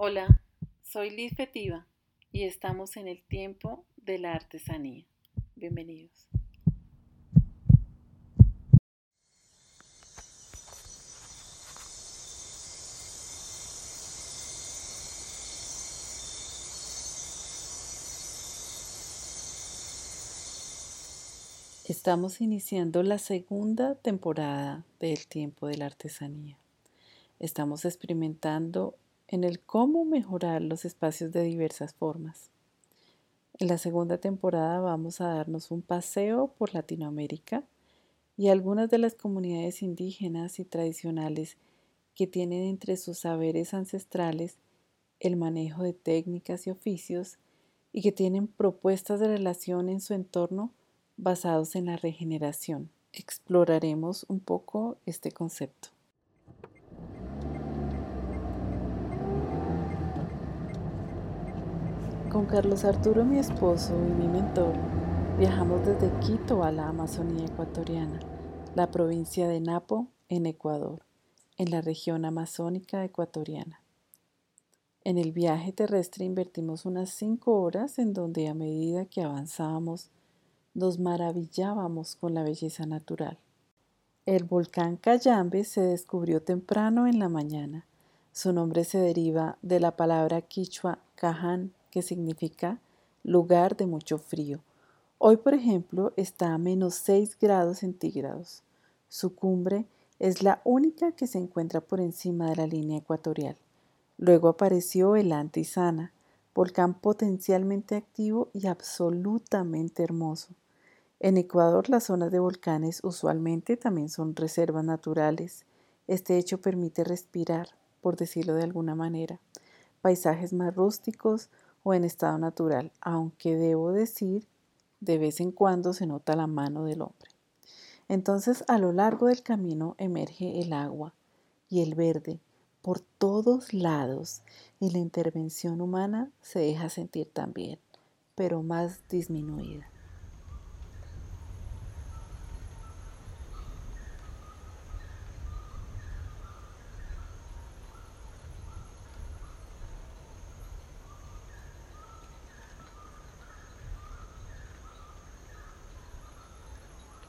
Hola, soy Liz Fetiva y estamos en el tiempo de la artesanía. Bienvenidos. Estamos iniciando la segunda temporada del tiempo de la artesanía. Estamos experimentando en el cómo mejorar los espacios de diversas formas. En la segunda temporada vamos a darnos un paseo por Latinoamérica y algunas de las comunidades indígenas y tradicionales que tienen entre sus saberes ancestrales el manejo de técnicas y oficios y que tienen propuestas de relación en su entorno basados en la regeneración. Exploraremos un poco este concepto. Con Carlos Arturo, mi esposo y mi mentor, viajamos desde Quito a la Amazonía ecuatoriana, la provincia de Napo, en Ecuador, en la región amazónica ecuatoriana. En el viaje terrestre invertimos unas cinco horas en donde a medida que avanzábamos nos maravillábamos con la belleza natural. El volcán Cayambe se descubrió temprano en la mañana. Su nombre se deriva de la palabra quichua Caján, que significa lugar de mucho frío. Hoy, por ejemplo, está a menos 6 grados centígrados. Su cumbre es la única que se encuentra por encima de la línea ecuatorial. Luego apareció el Antisana, volcán potencialmente activo y absolutamente hermoso. En Ecuador las zonas de volcanes usualmente también son reservas naturales. Este hecho permite respirar, por decirlo de alguna manera, paisajes más rústicos o en estado natural, aunque debo decir, de vez en cuando se nota la mano del hombre. Entonces, a lo largo del camino emerge el agua y el verde por todos lados y la intervención humana se deja sentir también, pero más disminuida.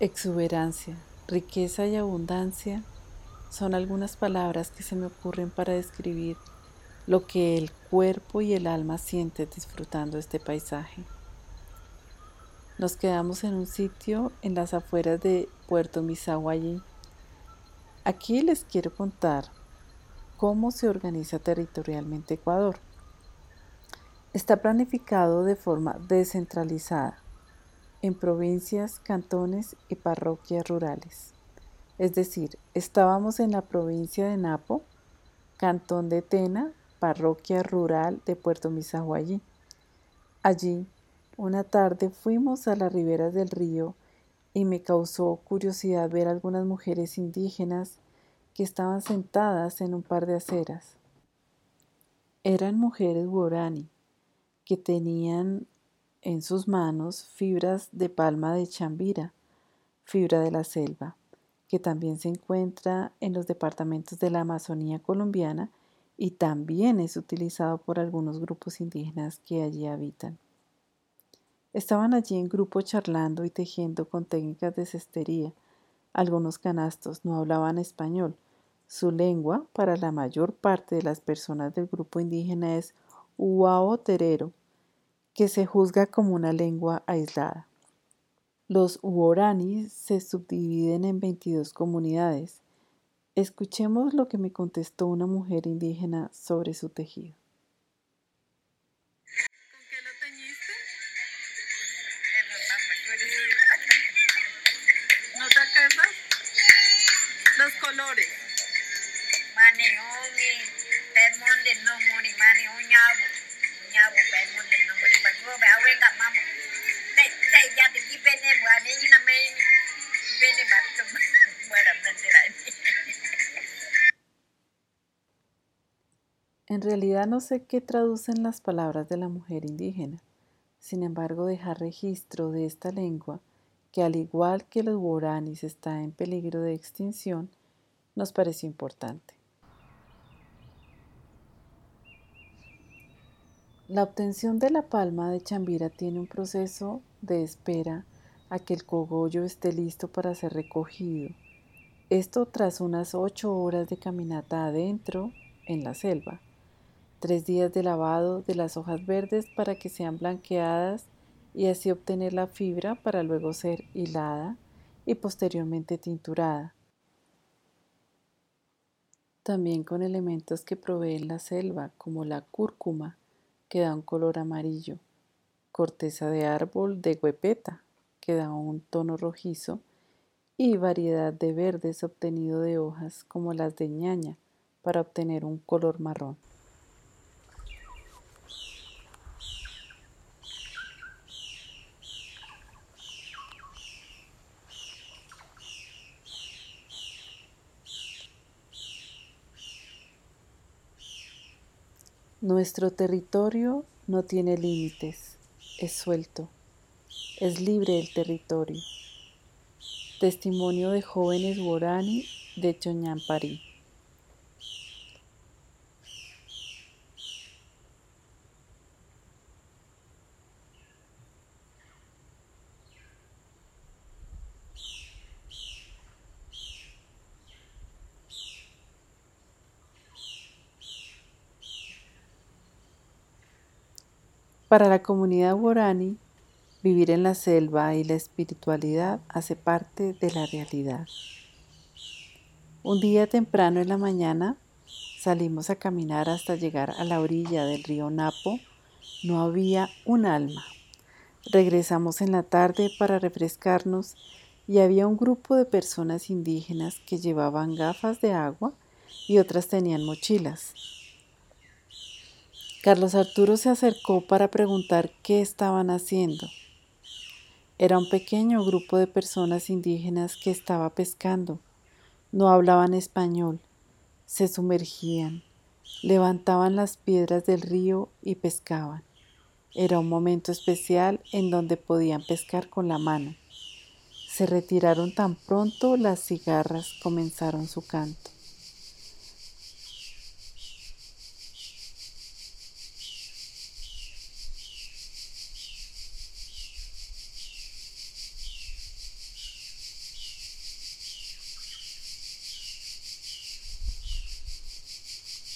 Exuberancia, riqueza y abundancia son algunas palabras que se me ocurren para describir lo que el cuerpo y el alma sienten disfrutando este paisaje. Nos quedamos en un sitio en las afueras de Puerto Misahuayí. Aquí les quiero contar cómo se organiza territorialmente Ecuador. Está planificado de forma descentralizada en provincias, cantones y parroquias rurales. Es decir, estábamos en la provincia de Napo, cantón de Tena, parroquia rural de Puerto Misahuayí. Allí, una tarde fuimos a las riberas del río y me causó curiosidad ver algunas mujeres indígenas que estaban sentadas en un par de aceras. Eran mujeres guarani que tenían en sus manos fibras de palma de chambira, fibra de la selva, que también se encuentra en los departamentos de la Amazonía colombiana y también es utilizado por algunos grupos indígenas que allí habitan. Estaban allí en grupo charlando y tejiendo con técnicas de cestería. Algunos canastos no hablaban español. Su lengua, para la mayor parte de las personas del grupo indígena, es Uao Terero, que se juzga como una lengua aislada. Los Uoranis se subdividen en 22 comunidades. Escuchemos lo que me contestó una mujer indígena sobre su tejido. En realidad no sé qué traducen las palabras de la mujer indígena. Sin embargo, dejar registro de esta lengua, que al igual que los guaranis está en peligro de extinción, nos pareció importante. La obtención de la palma de chambira tiene un proceso de espera a que el cogollo esté listo para ser recogido. Esto tras unas ocho horas de caminata adentro en la selva, tres días de lavado de las hojas verdes para que sean blanqueadas y así obtener la fibra para luego ser hilada y posteriormente tinturada. También con elementos que proveen la selva, como la cúrcuma, que da un color amarillo, corteza de árbol de huepeta, que da un tono rojizo, y variedad de verdes obtenido de hojas como las de ñaña, para obtener un color marrón. Nuestro territorio no tiene límites, es suelto, es libre el territorio. Testimonio de jóvenes guarani de Choñamparí. Para la comunidad guarani, vivir en la selva y la espiritualidad hace parte de la realidad. Un día temprano en la mañana salimos a caminar hasta llegar a la orilla del río Napo. No había un alma. Regresamos en la tarde para refrescarnos y había un grupo de personas indígenas que llevaban gafas de agua y otras tenían mochilas. Carlos Arturo se acercó para preguntar qué estaban haciendo. Era un pequeño grupo de personas indígenas que estaba pescando. No hablaban español, se sumergían, levantaban las piedras del río y pescaban. Era un momento especial en donde podían pescar con la mano. Se retiraron tan pronto las cigarras comenzaron su canto.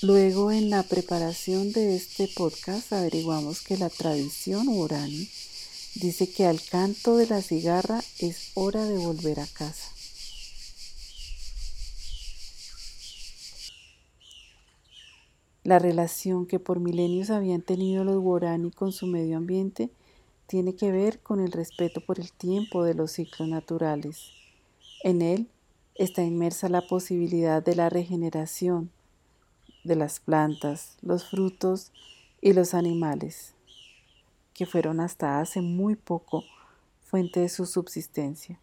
Luego, en la preparación de este podcast, averiguamos que la tradición urani dice que al canto de la cigarra es hora de volver a casa. La relación que por milenios habían tenido los guarani con su medio ambiente tiene que ver con el respeto por el tiempo de los ciclos naturales. En él está inmersa la posibilidad de la regeneración, de las plantas, los frutos y los animales, que fueron hasta hace muy poco fuente de su subsistencia.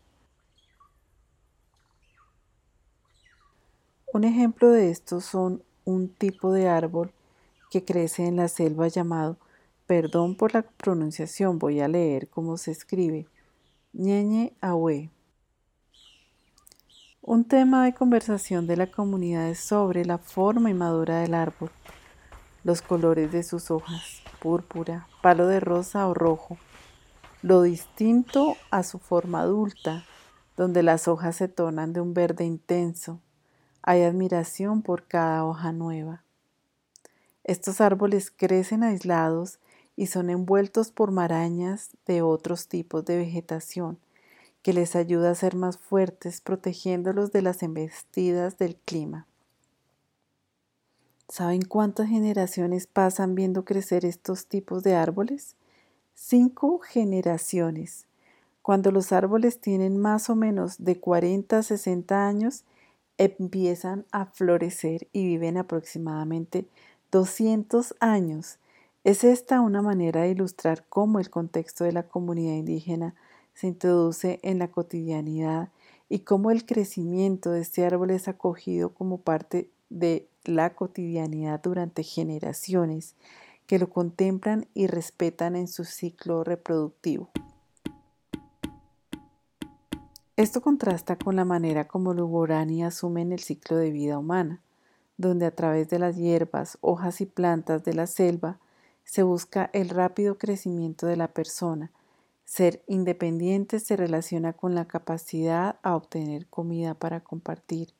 Un ejemplo de esto son un tipo de árbol que crece en la selva llamado, perdón por la pronunciación, voy a leer cómo se escribe, ñeñe ahue. Un tema de conversación de la comunidad es sobre la forma inmadura del árbol, los colores de sus hojas, púrpura, palo de rosa o rojo, lo distinto a su forma adulta, donde las hojas se tornan de un verde intenso. Hay admiración por cada hoja nueva. Estos árboles crecen aislados y son envueltos por marañas de otros tipos de vegetación que les ayuda a ser más fuertes protegiéndolos de las embestidas del clima. ¿Saben cuántas generaciones pasan viendo crecer estos tipos de árboles? Cinco generaciones. Cuando los árboles tienen más o menos de 40 a 60 años, empiezan a florecer y viven aproximadamente 200 años. Es esta una manera de ilustrar cómo el contexto de la comunidad indígena se introduce en la cotidianidad y cómo el crecimiento de este árbol es acogido como parte de la cotidianidad durante generaciones que lo contemplan y respetan en su ciclo reproductivo. Esto contrasta con la manera como los asumen el ciclo de vida humana, donde a través de las hierbas, hojas y plantas de la selva se busca el rápido crecimiento de la persona. Ser independiente se relaciona con la capacidad a obtener comida para compartir.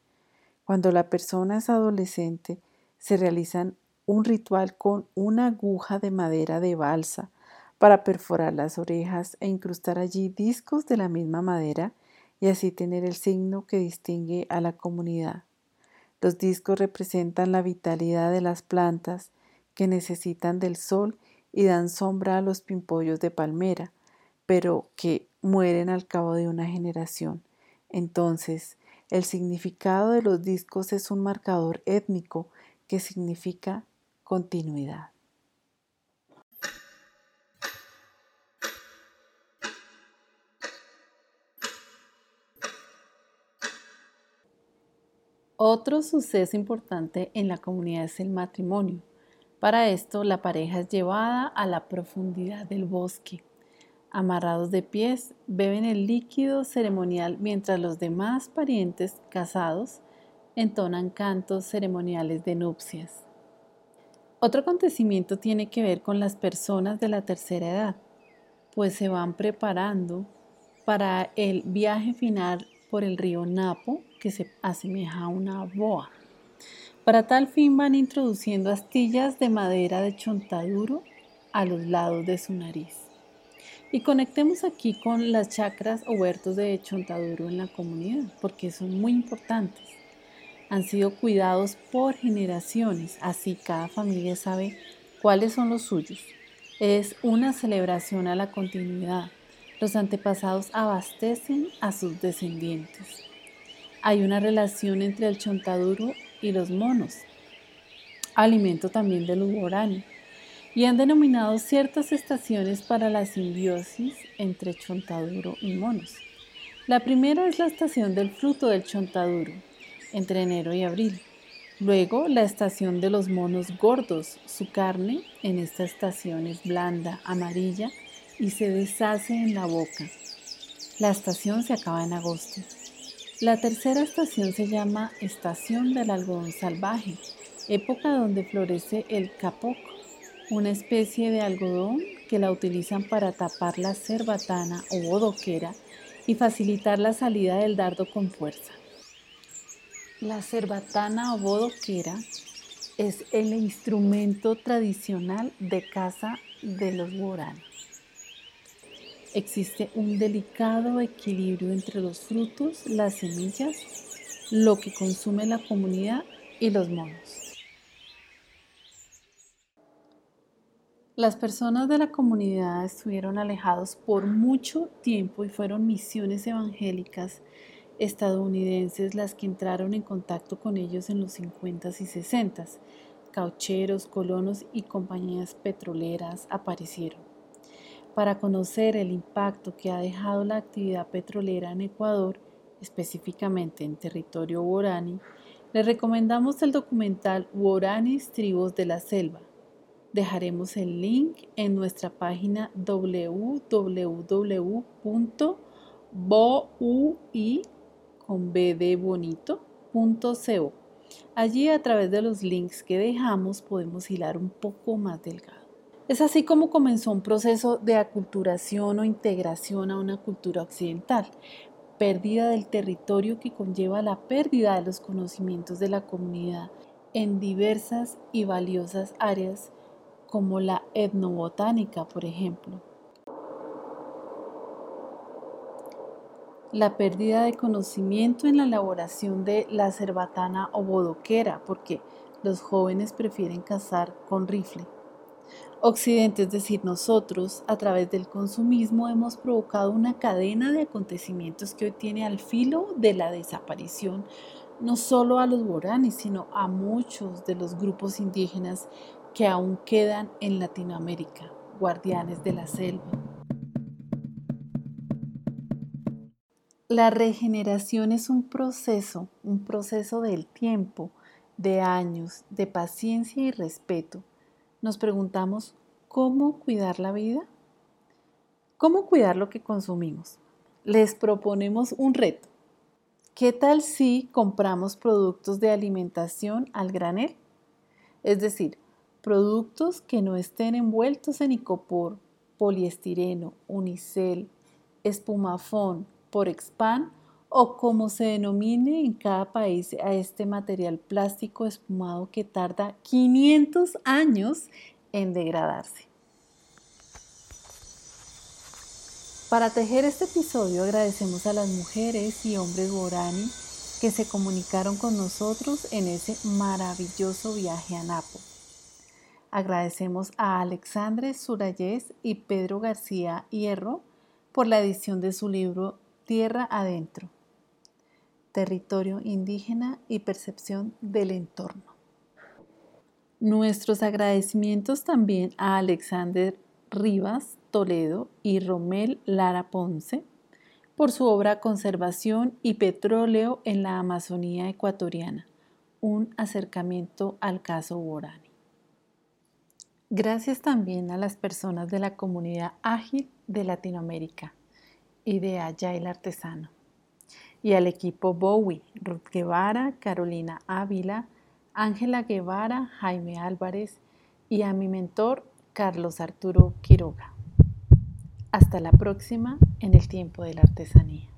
Cuando la persona es adolescente, se realizan un ritual con una aguja de madera de balsa para perforar las orejas e incrustar allí discos de la misma madera y así tener el signo que distingue a la comunidad. Los discos representan la vitalidad de las plantas que necesitan del sol y dan sombra a los pimpollos de palmera, pero que mueren al cabo de una generación. Entonces, el significado de los discos es un marcador étnico que significa continuidad. Otro suceso importante en la comunidad es el matrimonio. Para esto, la pareja es llevada a la profundidad del bosque. Amarrados de pies, beben el líquido ceremonial mientras los demás parientes casados entonan cantos ceremoniales de nupcias. Otro acontecimiento tiene que ver con las personas de la tercera edad, pues se van preparando para el viaje final por el río Napo, que se asemeja a una boa. Para tal fin van introduciendo astillas de madera de chontaduro a los lados de su nariz. Y conectemos aquí con las chacras o huertos de chontaduro en la comunidad, porque son muy importantes. Han sido cuidados por generaciones, así cada familia sabe cuáles son los suyos. Es una celebración a la continuidad, los antepasados abastecen a sus descendientes. Hay una relación entre el chontaduro y los monos, alimento también del uborani, y han denominado ciertas estaciones para la simbiosis entre chontaduro y monos. La primera es la estación del fruto del chontaduro, entre enero y abril. Luego, la estación de los monos gordos. Su carne en esta estación es blanda, amarilla y se deshace en la boca. La estación se acaba en agosto. La tercera estación se llama estación del algodón salvaje, época donde florece el capoco, una especie de algodón que la utilizan para tapar la cerbatana o bodoquera y facilitar la salida del dardo con fuerza. La cerbatana o bodoquera es el instrumento tradicional de caza de los guaraní existe un delicado equilibrio entre los frutos, las semillas, lo que consume la comunidad y los monos. Las personas de la comunidad estuvieron alejados por mucho tiempo y fueron misiones evangélicas estadounidenses las que entraron en contacto con ellos en los 50s y 60s. Caucheros, colonos y compañías petroleras aparecieron. Para conocer el impacto que ha dejado la actividad petrolera en Ecuador, específicamente en territorio Guarani, le recomendamos el documental Guaranis Tribus de la Selva. Dejaremos el link en nuestra página www.boi.co. Allí a través de los links que dejamos podemos hilar un poco más delgado. Es así como comenzó un proceso de aculturación o integración a una cultura occidental, pérdida del territorio que conlleva la pérdida de los conocimientos de la comunidad en diversas y valiosas áreas como la etnobotánica, por ejemplo. La pérdida de conocimiento en la elaboración de la cerbatana o bodoquera, porque los jóvenes prefieren cazar con rifle. Occidente, es decir, nosotros, a través del consumismo, hemos provocado una cadena de acontecimientos que hoy tiene al filo de la desaparición, no solo a los guaranis, sino a muchos de los grupos indígenas que aún quedan en Latinoamérica, guardianes de la selva. La regeneración es un proceso, un proceso del tiempo, de años, de paciencia y respeto nos preguntamos, ¿cómo cuidar la vida? ¿Cómo cuidar lo que consumimos? Les proponemos un reto. ¿Qué tal si compramos productos de alimentación al granel? Es decir, productos que no estén envueltos en icopor, poliestireno, unicel, espumafón, porexpan o como se denomine en cada país a este material plástico espumado que tarda 500 años en degradarse. Para tejer este episodio agradecemos a las mujeres y hombres guarani que se comunicaron con nosotros en ese maravilloso viaje a Napo. Agradecemos a Alexandre Surayes y Pedro García Hierro por la edición de su libro Tierra Adentro, Territorio Indígena y Percepción del Entorno. Nuestros agradecimientos también a Alexander Rivas Toledo y Romel Lara Ponce por su obra Conservación y Petróleo en la Amazonía Ecuatoriana, un acercamiento al caso Borani. Gracias también a las personas de la comunidad ágil de Latinoamérica y de Agile Artesano, y al equipo Bowie, Ruth Guevara, Carolina Ávila, Ángela Guevara, Jaime Álvarez y a mi mentor Carlos Arturo Quiroga. Hasta la próxima en el tiempo de la artesanía.